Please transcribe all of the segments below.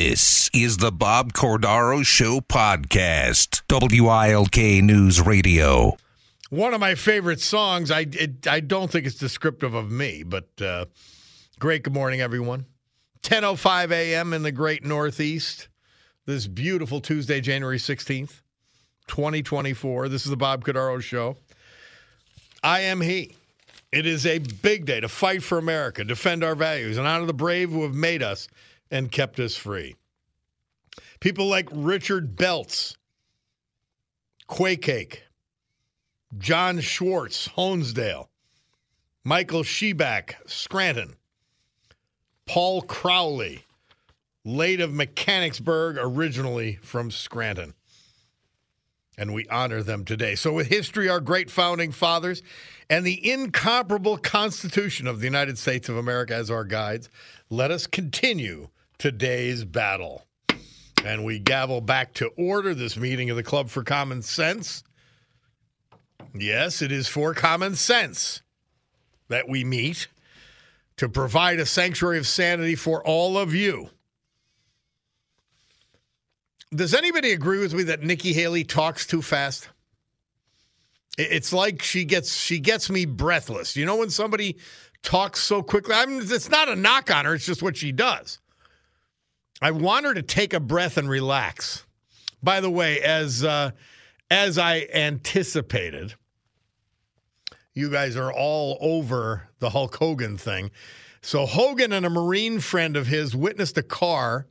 This is the Bob Cordaro Show podcast, WILK News Radio. One of my favorite songs. I it, I don't think it's descriptive of me, but uh, great. Good morning, everyone. 10:05 a.m. in the Great Northeast. This beautiful Tuesday, January 16th, 2024. This is the Bob Cordaro Show. I am he. It is a big day to fight for America, defend our values, and honor the brave who have made us and kept us free. People like Richard Belts, Quakake, John Schwartz, Honesdale, Michael Sheback, Scranton, Paul Crowley, late of Mechanicsburg, originally from Scranton. And we honor them today. So, with history, our great founding fathers, and the incomparable Constitution of the United States of America as our guides, let us continue today's battle. And we gavel back to order this meeting of the Club for Common Sense. Yes, it is for common sense that we meet to provide a sanctuary of sanity for all of you. Does anybody agree with me that Nikki Haley talks too fast? It's like she gets she gets me breathless. You know when somebody talks so quickly? I mean, it's not a knock on her. It's just what she does. I want her to take a breath and relax. By the way, as uh, as I anticipated, you guys are all over the Hulk Hogan thing. So Hogan and a Marine friend of his witnessed a car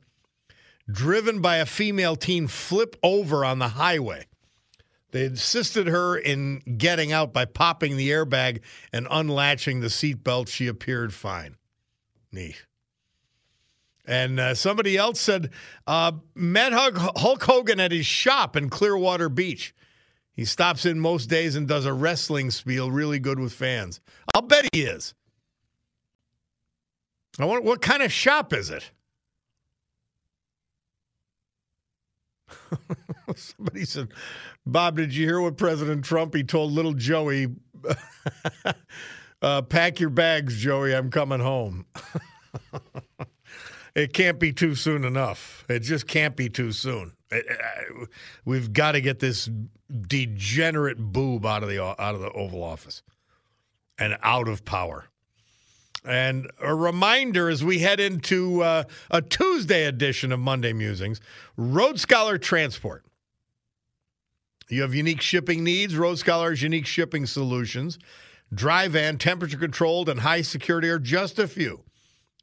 driven by a female teen flip over on the highway. They assisted her in getting out by popping the airbag and unlatching the seatbelt. She appeared fine. Neat. And uh, somebody else said, uh, met Hulk Hogan at his shop in Clearwater Beach. He stops in most days and does a wrestling spiel really good with fans. I'll bet he is. I wonder, what kind of shop is it? Somebody said, Bob, did you hear what President Trump? He told little Joey, uh, pack your bags, Joey, I'm coming home. it can't be too soon enough. It just can't be too soon. we've got to get this degenerate boob out of the out of the Oval Office and out of power. And a reminder as we head into uh, a Tuesday edition of Monday Musings, Road Scholar Transport. You have unique shipping needs. Road Scholar's unique shipping solutions. Dry van, temperature controlled, and high security are just a few.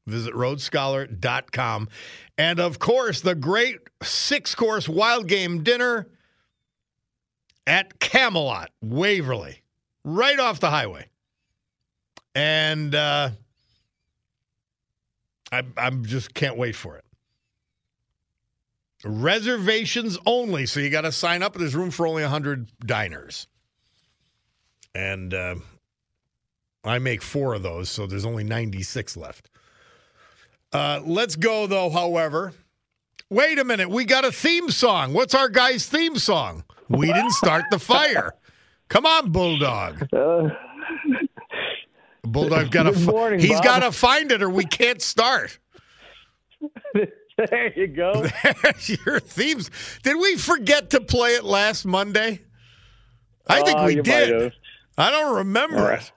Visit roadscholar.com. And of course, the great six course wild game dinner at Camelot, Waverly, right off the highway. And uh, I I'm just can't wait for it. Reservations only, so you got to sign up. There's room for only 100 diners. And uh, I make four of those, so there's only 96 left. Uh, let's go, though, however. Wait a minute. We got a theme song. What's our guy's theme song? We didn't start the fire. Come on, Bulldog. Uh, Bulldog's got to. He's got to find it, or we can't start. there you go. There's your themes. Did we forget to play it last Monday? I think uh, we did. I don't remember it.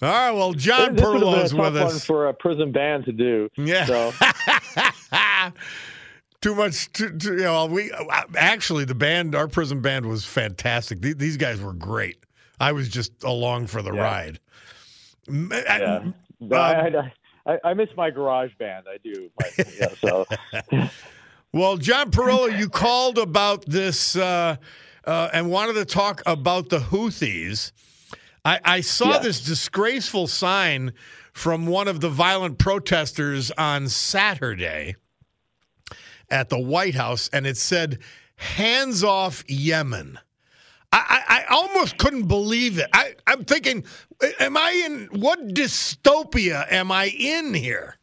All right, well, John this Perlow's with us for a prison band to do. Yeah. So. too much. Too, too, you know, we actually the band, our prison band was fantastic. These guys were great. I was just along for the yeah. ride. Yeah. Um, I, I, I, miss my garage band. I do. My, yeah, so. well, John Parillo, you called about this uh, uh, and wanted to talk about the Houthis. I, I saw this disgraceful sign from one of the violent protesters on Saturday at the White House, and it said, Hands off Yemen. I, I, I almost couldn't believe it. I, I'm thinking, am I in what dystopia am I in here?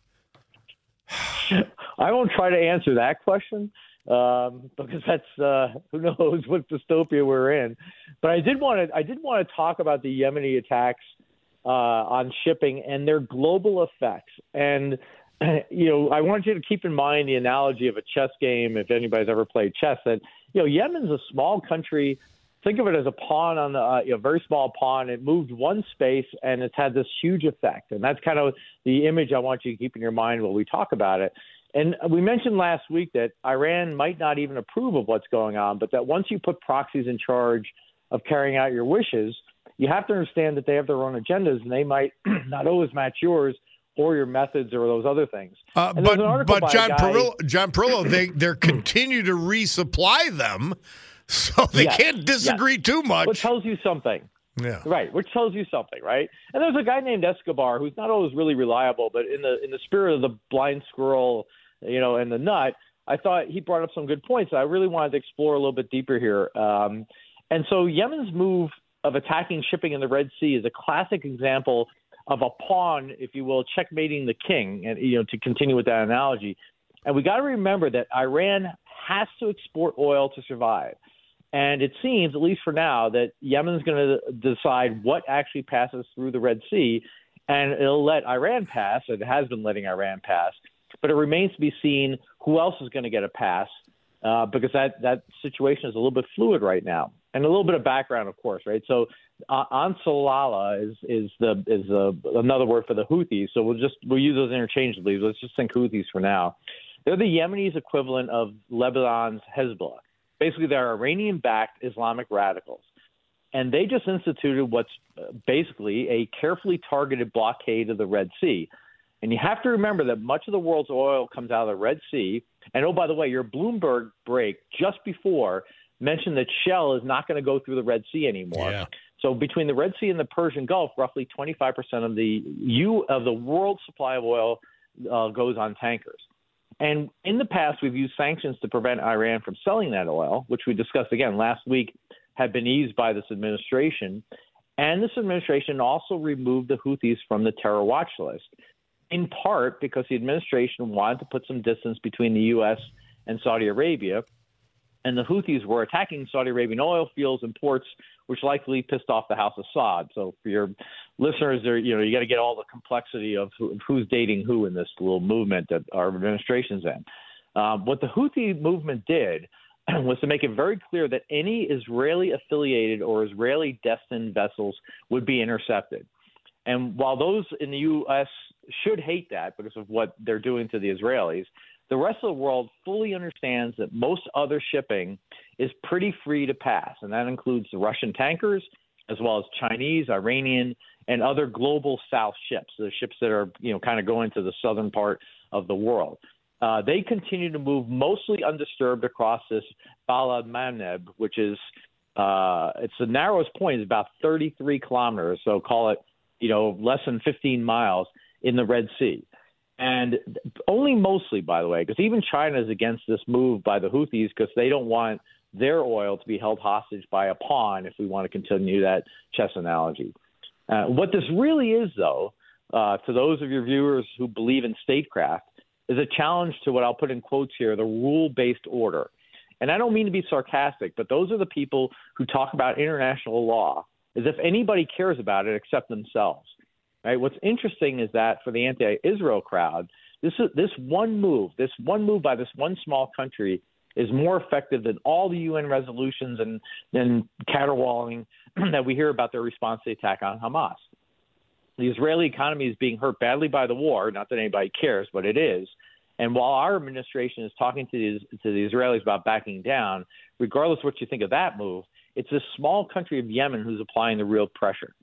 I won't try to answer that question um, because that's uh, who knows what dystopia we're in. But I did want to I did want to talk about the Yemeni attacks uh, on shipping and their global effects. And you know, I want you to keep in mind the analogy of a chess game. If anybody's ever played chess, that you know, Yemen's a small country. Think of it as a pawn on the, uh, know, very small pawn. It moved one space, and it's had this huge effect. And that's kind of the image I want you to keep in your mind while we talk about it. And we mentioned last week that Iran might not even approve of what's going on, but that once you put proxies in charge of carrying out your wishes, you have to understand that they have their own agendas and they might not always match yours or your methods or those other things. Uh, but but John guy, Parillo, John Parillo, they they continue to resupply them, so they yes, can't disagree yes. too much. Which tells you something. Yeah. Right, which tells you something, right? And there's a guy named Escobar who's not always really reliable, but in the in the spirit of the blind squirrel, you know, and the nut, I thought he brought up some good points. I really wanted to explore a little bit deeper here. Um, and so Yemen's move of attacking shipping in the Red Sea is a classic example of a pawn, if you will, checkmating the king, and you know, to continue with that analogy. And we got to remember that Iran has to export oil to survive. And it seems, at least for now, that Yemen's going to decide what actually passes through the Red Sea, and it'll let Iran pass. It has been letting Iran pass, but it remains to be seen who else is going to get a pass, uh, because that that situation is a little bit fluid right now. And a little bit of background, of course, right? So uh, Ansarallah is is the is the, another word for the Houthis. So we'll just we'll use those interchangeably. Let's just think Houthis for now. They're the Yemenis equivalent of Lebanon's Hezbollah. Basically, they're Iranian-backed Islamic radicals, and they just instituted what's uh, basically a carefully targeted blockade of the Red Sea. And you have to remember that much of the world's oil comes out of the Red Sea. And oh, by the way, your Bloomberg break just before mentioned that Shell is not going to go through the Red Sea anymore. Yeah. So between the Red Sea and the Persian Gulf, roughly 25% of the U of the world supply of oil uh, goes on tankers. And in the past, we've used sanctions to prevent Iran from selling that oil, which we discussed again last week, had been eased by this administration. And this administration also removed the Houthis from the terror watch list, in part because the administration wanted to put some distance between the U.S. and Saudi Arabia and the Houthis were attacking Saudi Arabian oil fields and ports, which likely pissed off the House of Saud. So for your listeners, there, you know, you got to get all the complexity of who, who's dating who in this little movement that our administration's in. Um, what the Houthi movement did was to make it very clear that any Israeli affiliated or Israeli destined vessels would be intercepted. And while those in the U.S. should hate that because of what they're doing to the Israelis, the rest of the world fully understands that most other shipping is pretty free to pass, and that includes the Russian tankers as well as Chinese, Iranian, and other global South ships, the ships that are you know kind of going to the southern part of the world. Uh, they continue to move mostly undisturbed across this Bab el-Mandeb, which is uh, it's the narrowest point is about 33 kilometers, so call it you know less than 15 miles in the Red Sea and only mostly, by the way, because even China is against this move by the Houthis because they don't want their oil to be held hostage by a pawn. If we want to continue that chess analogy, uh, what this really is, though, uh, to those of your viewers who believe in statecraft, is a challenge to what I'll put in quotes here: the rule-based order. And I don't mean to be sarcastic, but those are the people who talk about international law as if anybody cares about it except themselves. Right? What's interesting is that for the anti-Israel crowd, this this one move, this one move by this one small country is more effective than all the UN resolutions and and caterwauling that we hear about their response to the attack on Hamas. The Israeli economy is being hurt badly by the war. Not that anybody cares, but it is. And while our administration is talking to the, to the Israelis about backing down, regardless what you think of that move, it's this small country of Yemen who's applying the real pressure.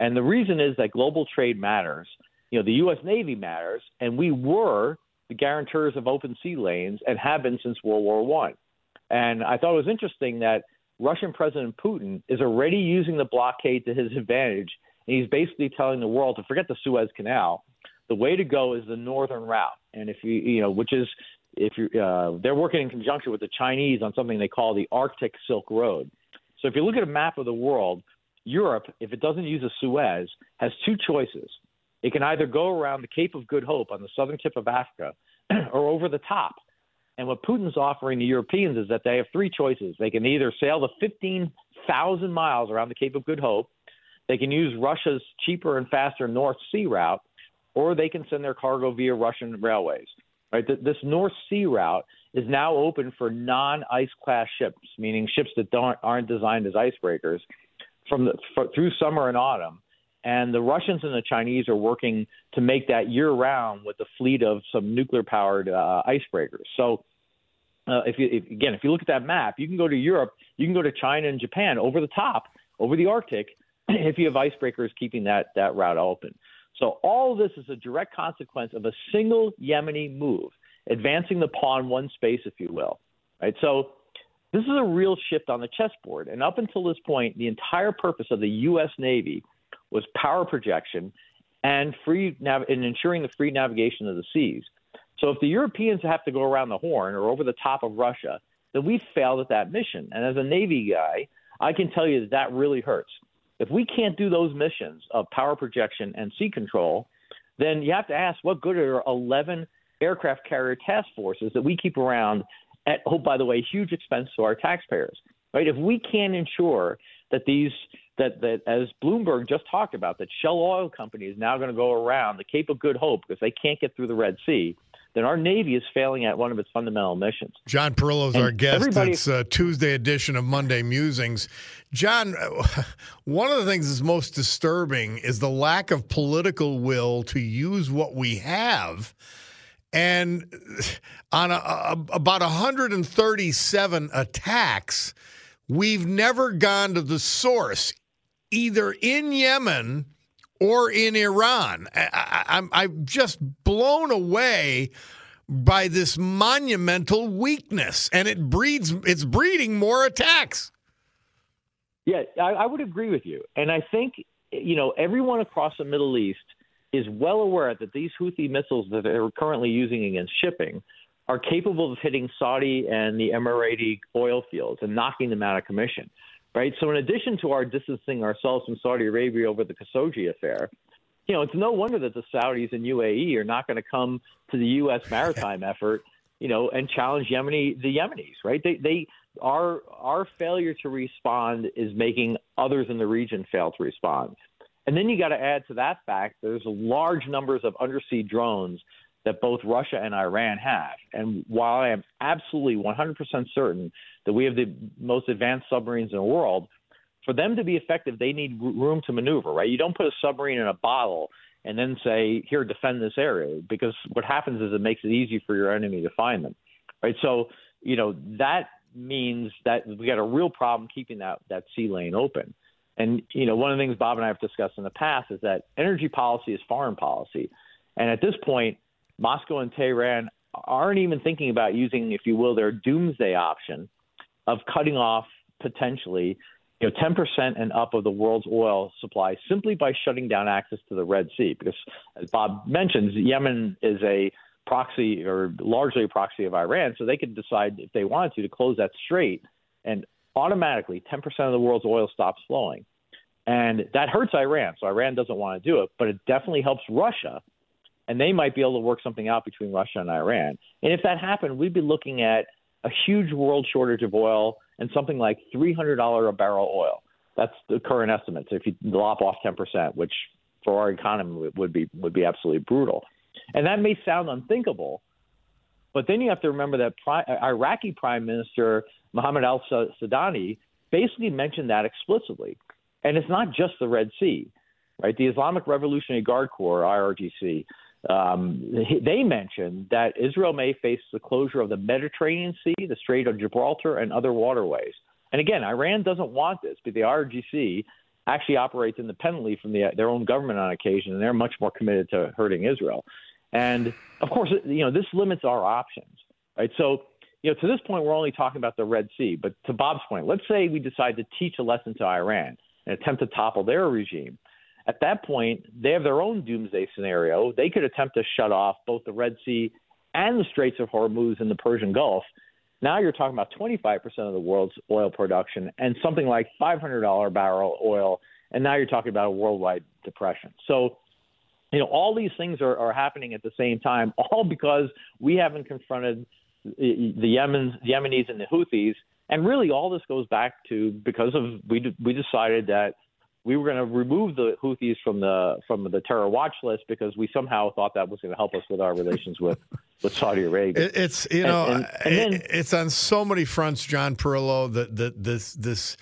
And the reason is that global trade matters. You know, the U.S. Navy matters, and we were the guarantors of open sea lanes and have been since World War One. And I thought it was interesting that Russian President Putin is already using the blockade to his advantage, and he's basically telling the world to forget the Suez Canal. The way to go is the northern route, and if you you know, which is if you uh, they're working in conjunction with the Chinese on something they call the Arctic Silk Road. So if you look at a map of the world, Europe, if it doesn't use a Suez, has two choices. It can either go around the Cape of Good Hope on the southern tip of Africa or over the top. And what Putin's offering the Europeans is that they have three choices. They can either sail the 15,000 miles around the Cape of Good Hope, they can use Russia's cheaper and faster North Sea route, or they can send their cargo via Russian railways. Right, this North Sea route is now open for non-ice class ships, meaning ships that aren't designed as icebreakers, from the through summer and autumn. And the Russians and the Chinese are working to make that year round with a fleet of some nuclear powered uh, icebreakers. So, uh, if you if, again, if you look at that map, you can go to Europe, you can go to China and Japan over the top, over the Arctic, if you have icebreakers keeping that that route open. So all of this is a direct consequence of a single Yemeni move, advancing the pawn one space, if you will. Right. So this is a real shift on the chessboard. And up until this point, the entire purpose of the U.S. Navy was power projection and free nav- and ensuring the free navigation of the seas. So if the Europeans have to go around the horn or over the top of Russia, then we failed at that mission. And as a Navy guy, I can tell you that that really hurts. If we can't do those missions of power projection and sea control, then you have to ask what good are 11 aircraft carrier task forces that we keep around at, oh, by the way, huge expense to our taxpayers, right? If we can't ensure that these that, that as Bloomberg just talked about, that Shell Oil Company is now going to go around the Cape of Good Hope because they can't get through the Red Sea, then our Navy is failing at one of its fundamental missions. John Parillo is our guest. It's a Tuesday edition of Monday Musings. John, one of the things that's most disturbing is the lack of political will to use what we have and on a, a, about 137 attacks, we've never gone to the source, either in Yemen or in Iran. I, I'm, I'm just blown away by this monumental weakness, and it breeds it's breeding more attacks. Yeah, I, I would agree with you, and I think you know everyone across the Middle East is well aware that these Houthi missiles that they're currently using against shipping are capable of hitting Saudi and the Emirati oil fields and knocking them out of commission. Right. So, in addition to our distancing ourselves from Saudi Arabia over the Khashoggi affair, you know, it's no wonder that the Saudis and UAE are not going to come to the U.S. maritime effort, you know, and challenge Yemeni the Yemenis. Right. They they our our failure to respond is making others in the region fail to respond. And then you got to add to that fact there's large numbers of undersea drones that both Russia and Iran have. And while I am absolutely 100% certain that we have the most advanced submarines in the world, for them to be effective, they need room to maneuver, right? You don't put a submarine in a bottle and then say, here, defend this area, because what happens is it makes it easy for your enemy to find them, right? So, you know, that means that we got a real problem keeping that, that sea lane open. And you know, one of the things Bob and I have discussed in the past is that energy policy is foreign policy, and at this point, Moscow and Tehran aren't even thinking about using, if you will, their doomsday option of cutting off potentially, you know, 10% and up of the world's oil supply simply by shutting down access to the Red Sea. Because, as Bob mentions, Yemen is a proxy or largely a proxy of Iran, so they could decide if they wanted to to close that strait and automatically 10% of the world's oil stops flowing. And that hurts Iran. So Iran doesn't want to do it, but it definitely helps Russia. And they might be able to work something out between Russia and Iran. And if that happened, we'd be looking at a huge world shortage of oil and something like $300 a barrel oil. That's the current estimates. If you lop off 10%, which for our economy would be would be absolutely brutal. And that may sound unthinkable, but then you have to remember that Pri- Iraqi Prime Minister Mohammed al Sudani basically mentioned that explicitly. And it's not just the Red Sea, right? The Islamic Revolutionary Guard Corps, IRGC, um, they mentioned that Israel may face the closure of the Mediterranean Sea, the Strait of Gibraltar, and other waterways. And again, Iran doesn't want this, but the IRGC actually operates independently from the, their own government on occasion, and they're much more committed to hurting Israel. And of course, you know, this limits our options, right? So you know, to this point, we're only talking about the Red Sea. But to Bob's point, let's say we decide to teach a lesson to Iran and attempt to topple their regime. At that point, they have their own doomsday scenario. They could attempt to shut off both the Red Sea and the Straits of Hormuz in the Persian Gulf. Now you're talking about 25% of the world's oil production and something like $500 barrel oil. And now you're talking about a worldwide depression. So, you know, all these things are, are happening at the same time, all because we haven't confronted the Yemen, the Yemenis and the Houthis. And really, all this goes back to because of we we decided that we were going to remove the Houthis from the from the terror watch list because we somehow thought that was going to help us with our relations with with Saudi Arabia. it's you know and, and, and then, it's on so many fronts, John Parillo. That that this this.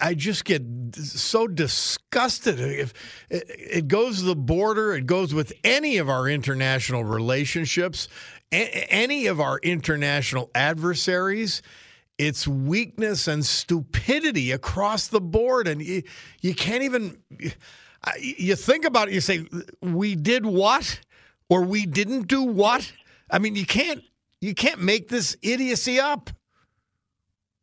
I just get so disgusted. If it goes to the border, it goes with any of our international relationships, any of our international adversaries it's weakness and stupidity across the board. And you, you can't even, you think about it, you say, we did what? Or we didn't do what? I mean, you can't, you can't make this idiocy up.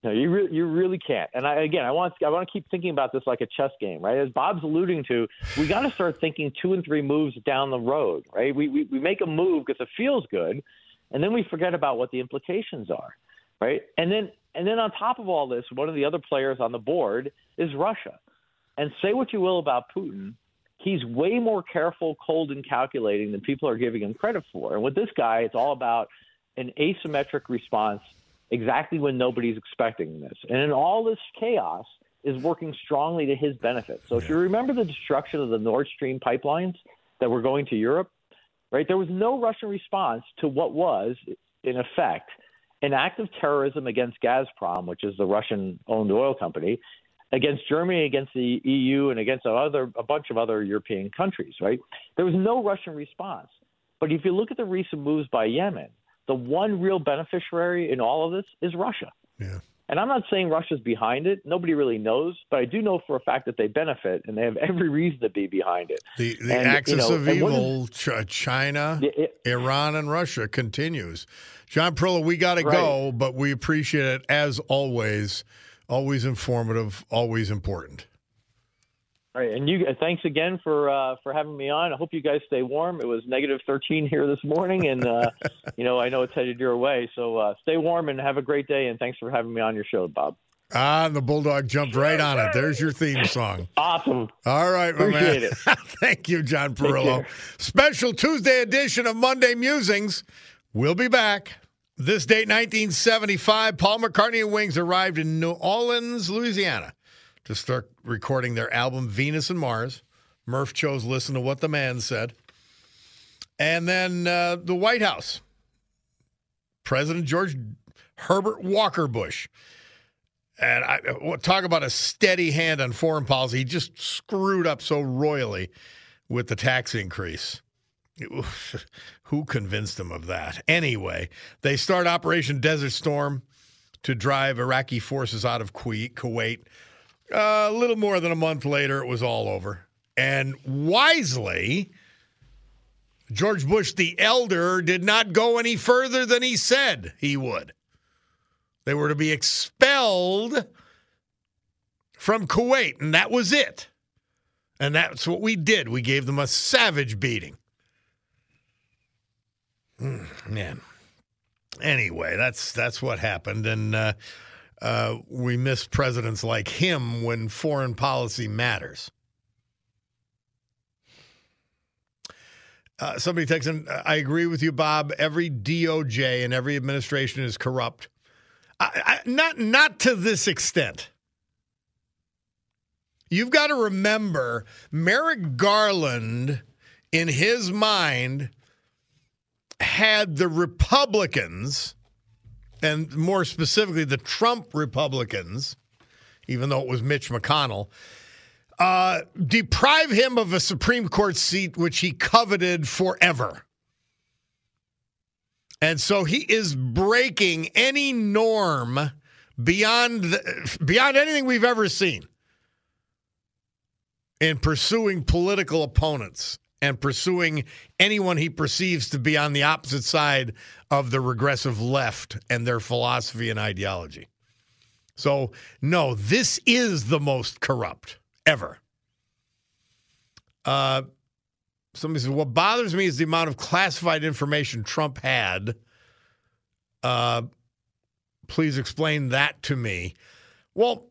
No, you really, you really can't. And I, again, I want I want to keep thinking about this like a chess game, right? As Bob's alluding to, we got to start thinking two and three moves down the road, right? We we, we make a move because it feels good, and then we forget about what the implications are, right? And then and then on top of all this, one of the other players on the board is Russia. And say what you will about Putin, he's way more careful, cold, and calculating than people are giving him credit for. And with this guy, it's all about an asymmetric response exactly when nobody's expecting this. And in all this chaos is working strongly to his benefit. So if you remember the destruction of the Nord Stream pipelines that were going to Europe, right? There was no Russian response to what was, in effect, an act of terrorism against Gazprom, which is the Russian-owned oil company, against Germany, against the EU, and against a other a bunch of other European countries. Right? There was no Russian response. But if you look at the recent moves by Yemen, the one real beneficiary in all of this is Russia. Yeah. And I'm not saying Russia's behind it. Nobody really knows, but I do know for a fact that they benefit and they have every reason to be behind it. The, the and, axis you know, of evil, is, China, it, Iran, and Russia continues. John Parillo, we got to right. go, but we appreciate it as always. Always informative, always important. All right, and you thanks again for uh, for having me on. I hope you guys stay warm. It was negative 13 here this morning, and uh, you know I know it's headed your way. So uh, stay warm and have a great day. And thanks for having me on your show, Bob. Ah, the bulldog jumped right on it. There's your theme song. Awesome. All right, my Appreciate man. it. Thank you, John Parillo. Special Tuesday edition of Monday Musings. We'll be back. This date, 1975, Paul McCartney and Wings arrived in New Orleans, Louisiana to start recording their album Venus and Mars. Murph chose Listen to What the Man Said. And then uh, the White House. President George Herbert Walker Bush. And I talk about a steady hand on foreign policy. He just screwed up so royally with the tax increase. Who convinced him of that? Anyway, they start Operation Desert Storm to drive Iraqi forces out of Kuwait. Uh, a little more than a month later, it was all over. And wisely, George Bush the elder did not go any further than he said he would. They were to be expelled from Kuwait, and that was it. And that's what we did. We gave them a savage beating. Mm, man. Anyway, that's that's what happened, and uh, uh, we miss presidents like him when foreign policy matters. Uh, somebody texting, I agree with you, Bob. Every DOJ and every administration is corrupt. I, I, not not to this extent. You've got to remember Merrick Garland, in his mind, had the Republicans and more specifically the Trump Republicans, even though it was Mitch McConnell, uh, deprive him of a Supreme Court seat which he coveted forever. And so he is breaking any norm beyond the, beyond anything we've ever seen in pursuing political opponents and pursuing anyone he perceives to be on the opposite side of the regressive left and their philosophy and ideology. So, no, this is the most corrupt ever. Uh, somebody says, What bothers me is the amount of classified information Trump had. Uh, please explain that to me. Well,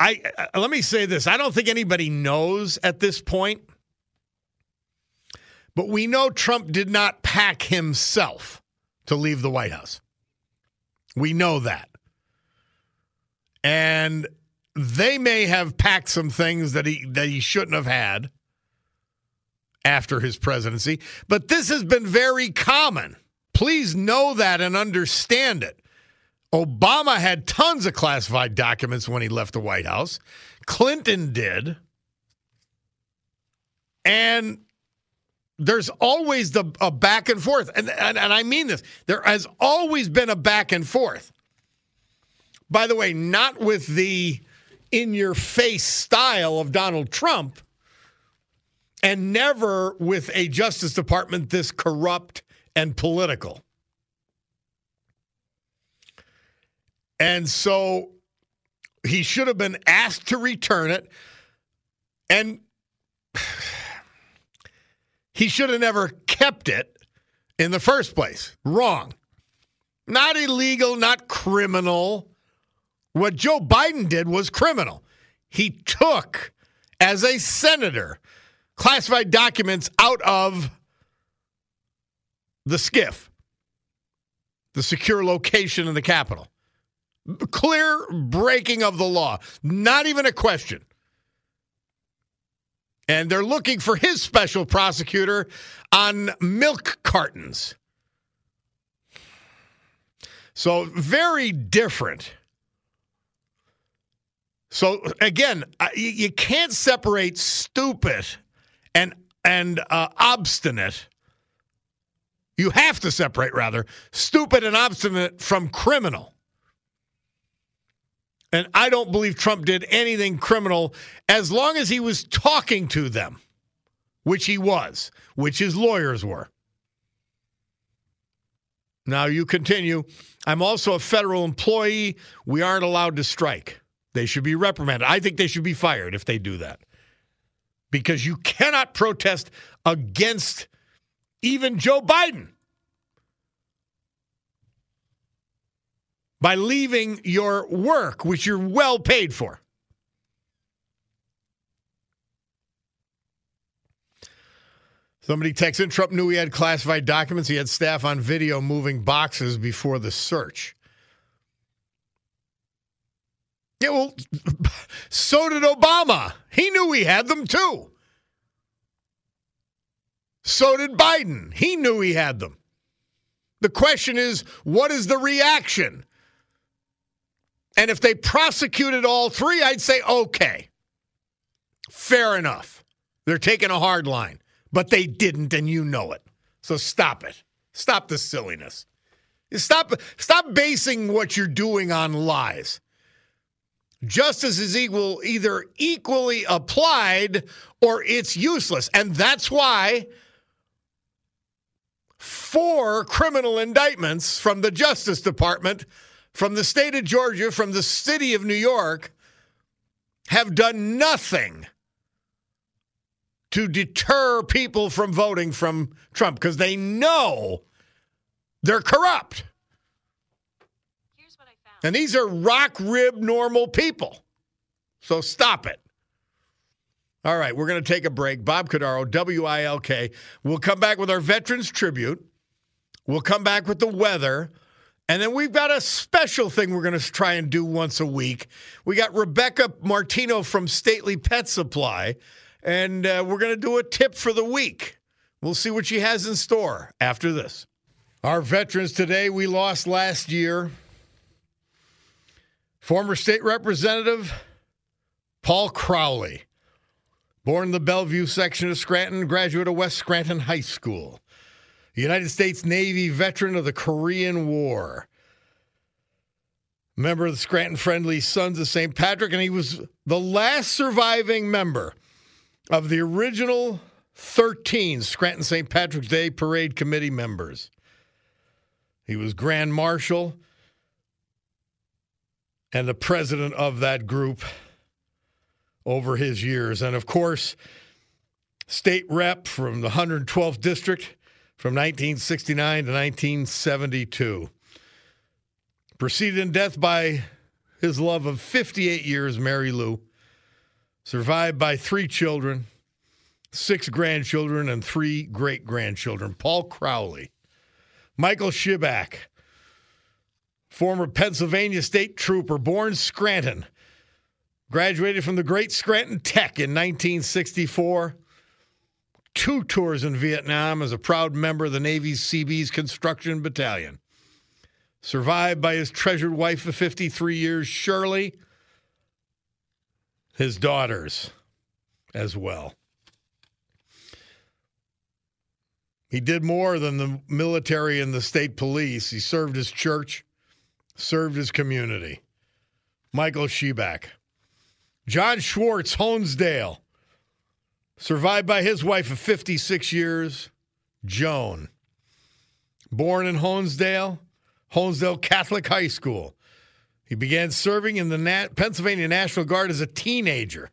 I uh, let me say this. I don't think anybody knows at this point. But we know Trump did not pack himself to leave the White House. We know that. And they may have packed some things that he that he shouldn't have had after his presidency, but this has been very common. Please know that and understand it. Obama had tons of classified documents when he left the White House. Clinton did. And there's always the a back and forth. And, and, and I mean this. There has always been a back and forth. By the way, not with the in your face style of Donald Trump, and never with a Justice Department this corrupt and political. And so he should have been asked to return it. And he should have never kept it in the first place. Wrong. Not illegal, not criminal. What Joe Biden did was criminal. He took, as a senator, classified documents out of the skiff, the secure location in the Capitol. Clear breaking of the law. Not even a question. And they're looking for his special prosecutor on milk cartons. So, very different. So, again, you can't separate stupid and, and uh, obstinate. You have to separate, rather, stupid and obstinate from criminal. And I don't believe Trump did anything criminal as long as he was talking to them, which he was, which his lawyers were. Now you continue. I'm also a federal employee. We aren't allowed to strike. They should be reprimanded. I think they should be fired if they do that. Because you cannot protest against even Joe Biden. By leaving your work, which you're well paid for. Somebody texts in Trump knew he had classified documents. He had staff on video moving boxes before the search. Yeah, well, so did Obama. He knew he had them too. So did Biden. He knew he had them. The question is, what is the reaction? And if they prosecuted all three, I'd say, okay, fair enough. They're taking a hard line, but they didn't, and you know it. So stop it. Stop the silliness. Stop, stop basing what you're doing on lies. Justice is equal, either equally applied or it's useless. And that's why four criminal indictments from the Justice Department from the state of Georgia, from the city of New York, have done nothing to deter people from voting from Trump because they know they're corrupt. And these are rock rib normal people. So stop it. All right, we're going to take a break. Bob Cordaro, WILK. We'll come back with our Veterans Tribute. We'll come back with the weather. And then we've got a special thing we're going to try and do once a week. We got Rebecca Martino from Stately Pet Supply, and uh, we're going to do a tip for the week. We'll see what she has in store after this. Our veterans today, we lost last year. Former state representative Paul Crowley, born in the Bellevue section of Scranton, graduate of West Scranton High School. United States Navy veteran of the Korean War. Member of the Scranton Friendly Sons of St. Patrick, and he was the last surviving member of the original 13 Scranton St. Patrick's Day Parade Committee members. He was Grand Marshal and the president of that group over his years. And of course, state rep from the 112th District from 1969 to 1972. Preceded in death by his love of 58 years, Mary Lou. Survived by three children, six grandchildren, and three great grandchildren. Paul Crowley. Michael Shibak, former Pennsylvania State Trooper, born Scranton, Graduated from the great Scranton Tech in 1964. Two tours in Vietnam as a proud member of the Navy's Seabees Construction Battalion. Survived by his treasured wife of 53 years, Shirley. His daughters as well. He did more than the military and the state police. He served his church, served his community. Michael Sheback. John Schwartz, Honesdale. Survived by his wife of 56 years, Joan. Born in Honesdale, Honesdale Catholic High School. He began serving in the Pennsylvania National Guard as a teenager.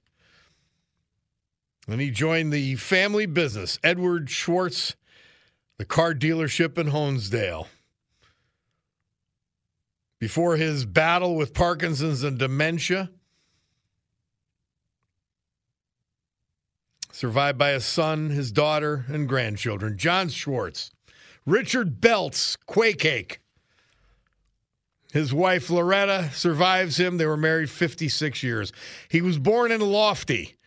And he joined the family business, Edward Schwartz, the car dealership in Honesdale. Before his battle with Parkinson's and dementia, survived by a son, his daughter, and grandchildren. John Schwartz, Richard Belts, Quakake. His wife Loretta survives him. They were married 56 years. He was born in Lofty.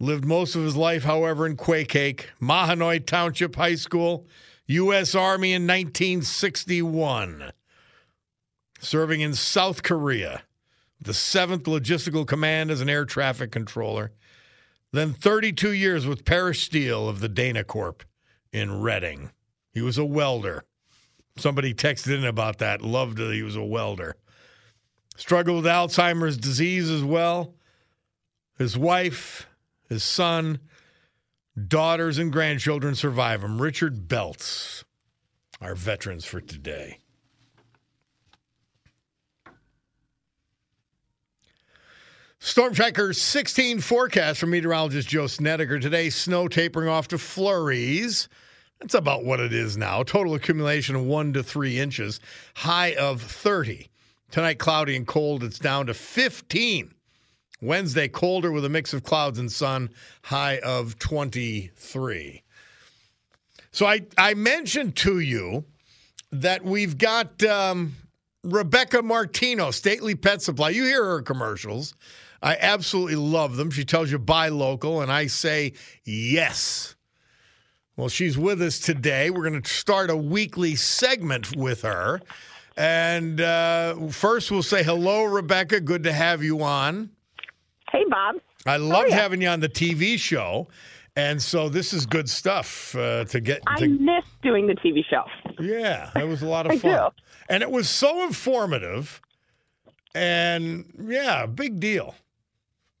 Lived most of his life, however, in Quakake, Mahanoy Township High School, U.S. Army in 1961. Serving in South Korea, the 7th Logistical Command as an air traffic controller. Then 32 years with Parrish Steel of the Dana Corp in Reading. He was a welder. Somebody texted in about that. Loved that he was a welder. Struggled with Alzheimer's disease as well. His wife, his son, daughters, and grandchildren survive him. Richard Belts, our veterans for today. Storm Tracker 16 forecast from meteorologist Joe Snedeker. Today, snow tapering off to flurries. That's about what it is now. Total accumulation of one to three inches. High of 30. Tonight, cloudy and cold. It's down to 15. Wednesday, colder with a mix of clouds and sun. High of 23. So I, I mentioned to you that we've got um, Rebecca Martino, Stately Pet Supply. You hear her commercials. I absolutely love them. She tells you buy local, and I say yes. Well, she's with us today. We're going to start a weekly segment with her. And uh, first, we'll say hello, Rebecca. Good to have you on. Hey, Bob. I loved having you on the TV show. And so this is good stuff uh, to get. I to, miss doing the TV show. yeah, it was a lot of I fun. do. And it was so informative. And yeah, big deal.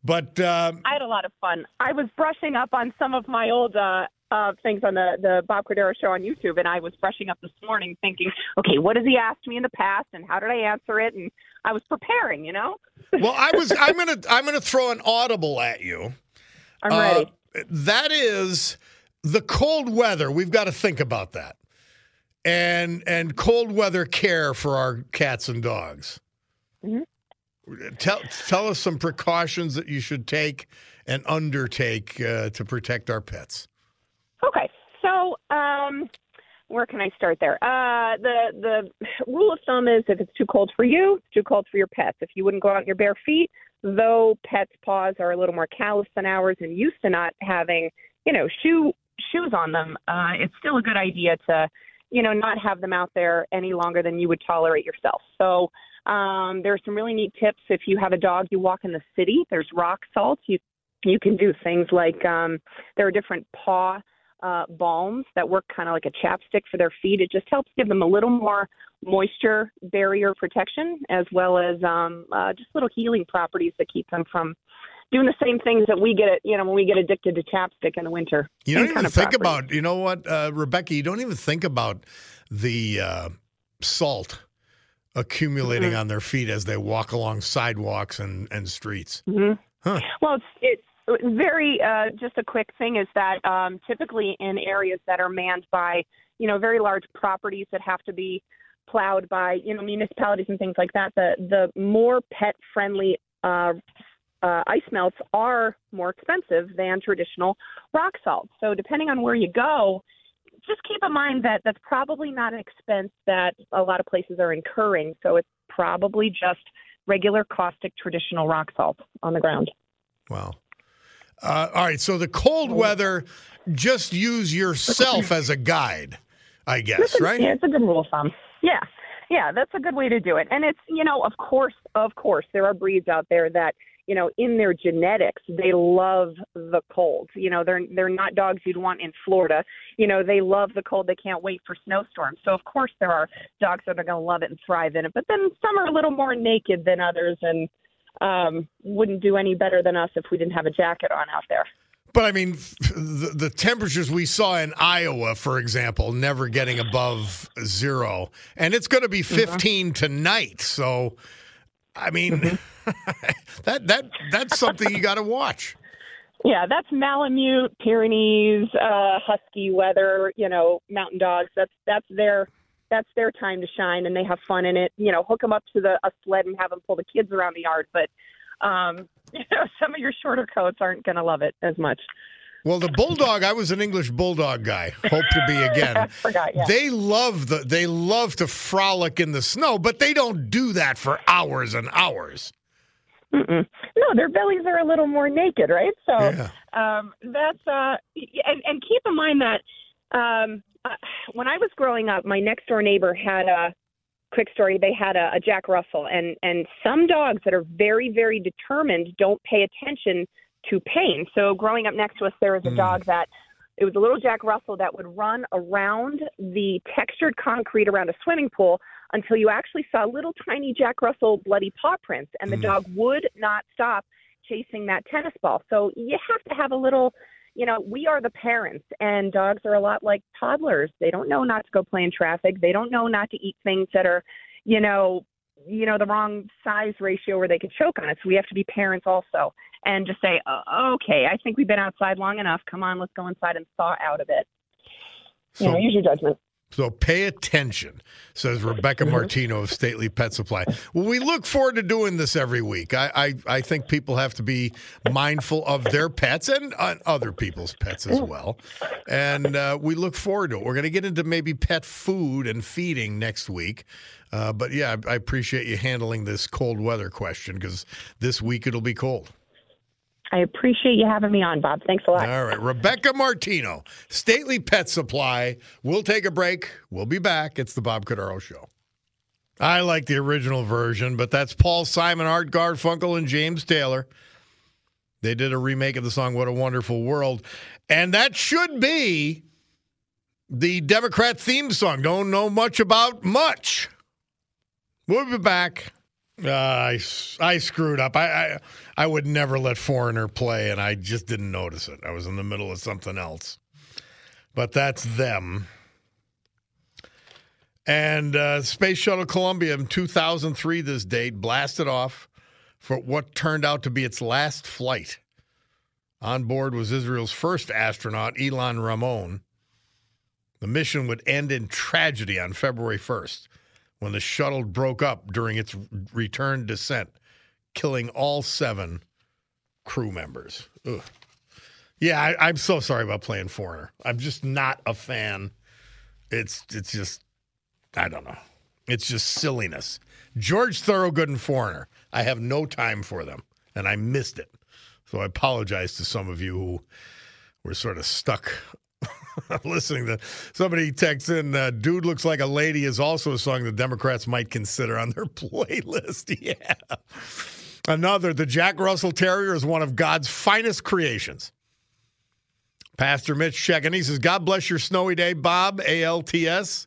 But uh, I had a lot of fun. I was brushing up on some of my old uh, uh, things on the, the Bob Cordaro show on YouTube, and I was brushing up this morning thinking, okay, what has he asked me in the past, and how did I answer it? And I was preparing, you know? well, I was. I'm gonna. I'm gonna throw an audible at you. I'm Uh, ready. that is the cold weather. We've got to think about that, and and cold weather care for our cats and dogs. Mhm. Tell tell us some precautions that you should take and undertake uh, to protect our pets. Okay, so um, where can I start there? Uh, the the rule of thumb is if it's too cold for you, it's too cold for your pets. If you wouldn't go out in your bare feet, though pets' paws are a little more callous than ours and used to not having you know shoe shoes on them, uh, it's still a good idea to you know not have them out there any longer than you would tolerate yourself. So. Um, there's some really neat tips. If you have a dog, you walk in the city. There's rock salt. You you can do things like um, there are different paw uh, balms that work kind of like a chapstick for their feet. It just helps give them a little more moisture barrier protection, as well as um, uh, just little healing properties that keep them from doing the same things that we get. You know, when we get addicted to chapstick in the winter. You don't even think properties. about. You know what, uh, Rebecca? You don't even think about the uh, salt accumulating Mm-hmm. on their feet as they walk along sidewalks and and streets. hmm Huh. Well, it's it's very uh, just a quick thing is that um, typically in areas that are manned by you know very large properties that have to be plowed by you know municipalities and things like that, the the more pet friendly uh, uh, ice melts are more expensive than traditional rock salt. So depending on where you go, just keep in mind that that's probably not an expense that a lot of places are incurring. So it's probably just regular caustic traditional rock salt on the ground. Wow. Uh, all right. So the cold weather, just use yourself as a guide, I guess, right? Yeah, it's a good rule of thumb. Yeah. Yeah, that's a good way to do it. And it's, you know, of course, of course, there are breeds out there that, you know, in their genetics, they love the cold. You know, they're they're not dogs you'd want in Florida. You know, they love the cold. They can't wait for snowstorms. So of course there are dogs that are going to love it and thrive in it. But then some are a little more naked than others and um wouldn't do any better than us if we didn't have a jacket on out there. But I mean, the, the temperatures we saw in Iowa, for example, never getting above zero, and it's going to be 15 tonight. So, I mean, that that that's something you got to watch. Yeah, that's Malamute, Pyrenees, uh, Husky weather. You know, mountain dogs. That's that's their that's their time to shine, and they have fun in it. You know, hook them up to the a sled and have them pull the kids around the yard. But um, you know, some of your shorter coats aren't going to love it as much. Well, the bulldog, I was an English bulldog guy. Hope to be again. I forgot. Yeah. They love the they love to frolic in the snow, but they don't do that for hours and hours. Mm-mm. No, their bellies are a little more naked, right? So Yeah. um, that's uh, and, and keep in mind that um, uh, when I was growing up, my next door neighbor had a quick story. They had a, a Jack Russell, and and some dogs that are very very determined don't pay attention to pain. So growing up next to us, there was a Mm. dog that. It was a little Jack Russell that would run around the textured concrete around a swimming pool until you actually saw little tiny Jack Russell bloody paw prints, and the Mm. dog would not stop chasing that tennis ball. So you have to have a little, you know, we are the parents, and dogs are a lot like toddlers. They don't know not to go play in traffic. They don't know not to eat things that are, you know, you know, the wrong size ratio where they could choke on it. So we have to be parents also and just say, "Oh, okay, I think we've been outside long enough. Come on, let's go inside and thaw out of it. You So know, use your judgment. So pay attention, says Rebecca Martino of Stately Pet Supply. Well, we look forward to doing this every week. I, I, I think people have to be mindful of their pets and uh, other people's pets as well. And uh, we look forward to it. We're going to get into maybe pet food and feeding next week. Uh, but yeah, I, I appreciate you handling this cold weather question because this week it'll be cold. I appreciate you having me on, Bob. Thanks a lot. All right. Rebecca Martino, Stately Pet Supply. We'll take a break. We'll be back. It's the Bob Cordaro Show. I like the original version, but that's Paul Simon, Art Garfunkel, and James Taylor. They did a remake of the song What a Wonderful World. And that should be the Democrat theme song. Don't know much about much. We'll be back. Uh, I, I screwed up. I, I I would never let Foreigner play, and I just didn't notice it. I was in the middle of something else. But that's them. And uh, Space Shuttle Columbia in 2003, this date, blasted off for what turned out to be its last flight. On board was Israel's first astronaut, Ilan Ramon. The mission would end in tragedy on February 1st when the shuttle broke up during its return descent, killing all seven crew members. Ugh. Yeah, I, I'm so sorry about playing Foreigner. I'm just not a fan. It's it's just I don't know. It's just silliness. George Thorogood and Foreigner. I have no time for them, and I missed it. So I apologize to some of you who were sort of stuck listening to somebody texts in uh, dude looks like a lady is also a song the democrats might consider on their playlist. Yeah. Another the jack russell terrier is one of god's finest creations. Pastor mitch checking he says god bless your snowy day bob alts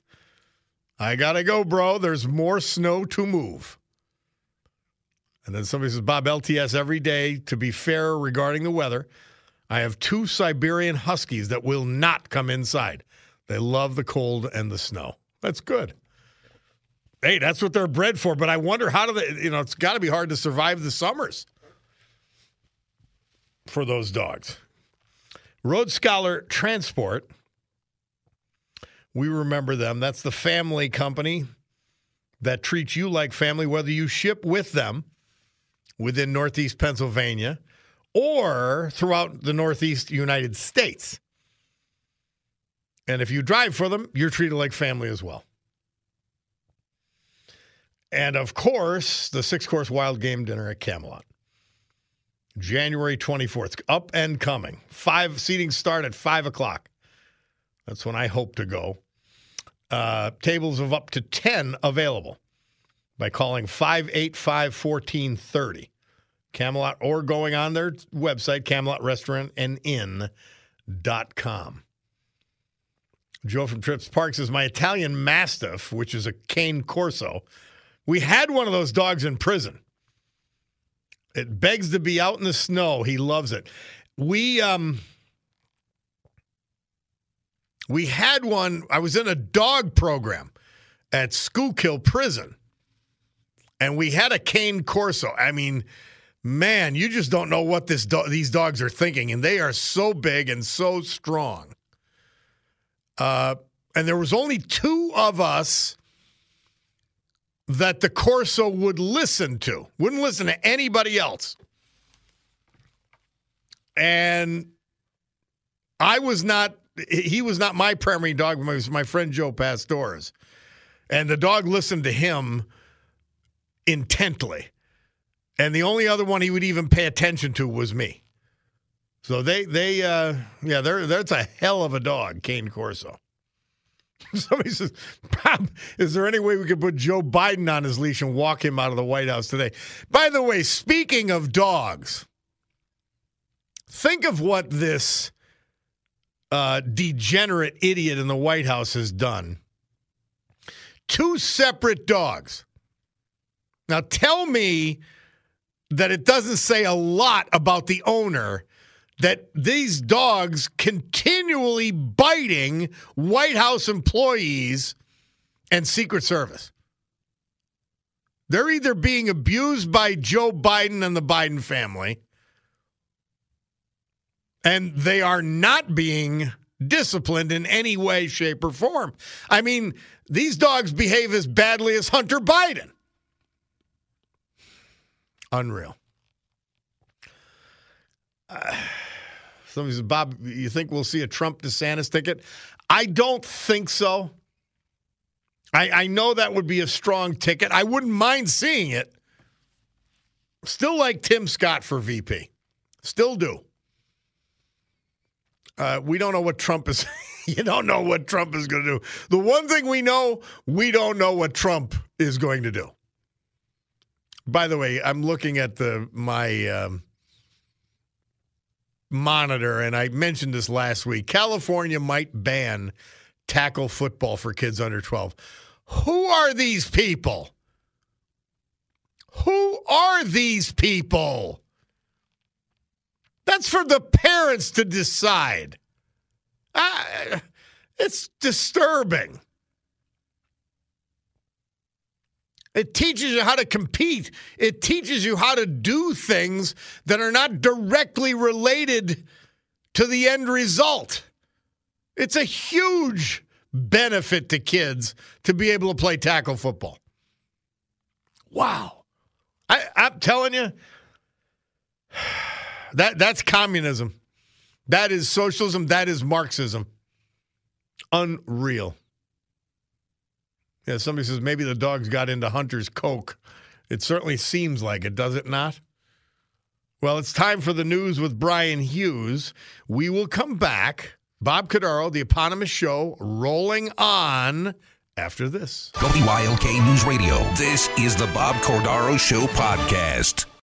i gotta go bro. There's more snow to move. And then somebody says bob lts every day to be fair regarding the weather I have two Siberian Huskies that will not come inside. They love the cold and the snow. That's good. Hey, that's what they're bred for. But I wonder how do they, you know, it's got to be hard to survive the summers for those dogs. Road Scholar Transport, we remember them. That's the family company that treats you like family, whether you ship with them within Northeast Pennsylvania or throughout the Northeast United States. And if you drive for them, you're treated like family as well. And of course, the six course wild game dinner at Camelot. January 24th, up and coming. Five seating start at five o'clock. That's when I hope to go. Uh, tables of up to 10 available by calling 585 1430. Camelot or going on their website, Camelot Restaurant and. Joe from Trips Park says, My Italian Mastiff, which is a cane corso, we had one of those dogs in prison. It begs to be out in the snow. He loves it. We um we had one. I was in a dog program at Schuylkill Prison, and we had a cane corso. I mean, man, you just don't know what this do- these dogs are thinking, and they are so big and so strong. Uh, and there was only two of us that the Corso would listen to, wouldn't listen to anybody else. And I was not, he was not my primary dog, it was my friend Joe Pastores. And the dog listened to him intently. And the only other one he would even pay attention to was me. So they, they, uh, yeah, they're, that's a hell of a dog, Cane Corso. Somebody says, Bob, is there any way we could put Joe Biden on his leash and walk him out of the White House today? By the way, speaking of dogs, think of what this uh, degenerate idiot in the White House has done. Two separate dogs. Now tell me that it doesn't say a lot about the owner that these dogs continually biting White House employees and Secret Service. They're either being abused by Joe Biden and the Biden family, and they are not being disciplined in any way, shape, or form. I mean, these dogs behave as badly as Hunter Biden. Unreal. Uh, somebody says, Bob, you think we'll see a Trump DeSantis ticket? I don't think so. I, I know that would be a strong ticket. I wouldn't mind seeing it. Still like Tim Scott for VP. Still do. Uh, we don't know what Trump is. you don't know what Trump is going to do. The one thing we know, we don't know what Trump is going to do. By the way, I'm looking at the my um, monitor, and I mentioned this last week. California might ban tackle football for kids under 12. Who are these people? Who are these people? That's for the parents to decide. Uh, it's disturbing. It teaches you how to compete. It teaches you how to do things that are not directly related to the end result. It's a huge benefit to kids to be able to play tackle football. Wow. I, I'm telling you, that that's communism. That is socialism. That is Marxism. Unreal. Yeah, somebody says maybe the dogs got into Hunter's Coke. It certainly seems like it, does it not? Well, it's time for the news with Brian Hughes. We will come back. Bob Cordaro, the eponymous show, rolling on after this. WILK News Radio. This is the Bob Cordaro Show podcast.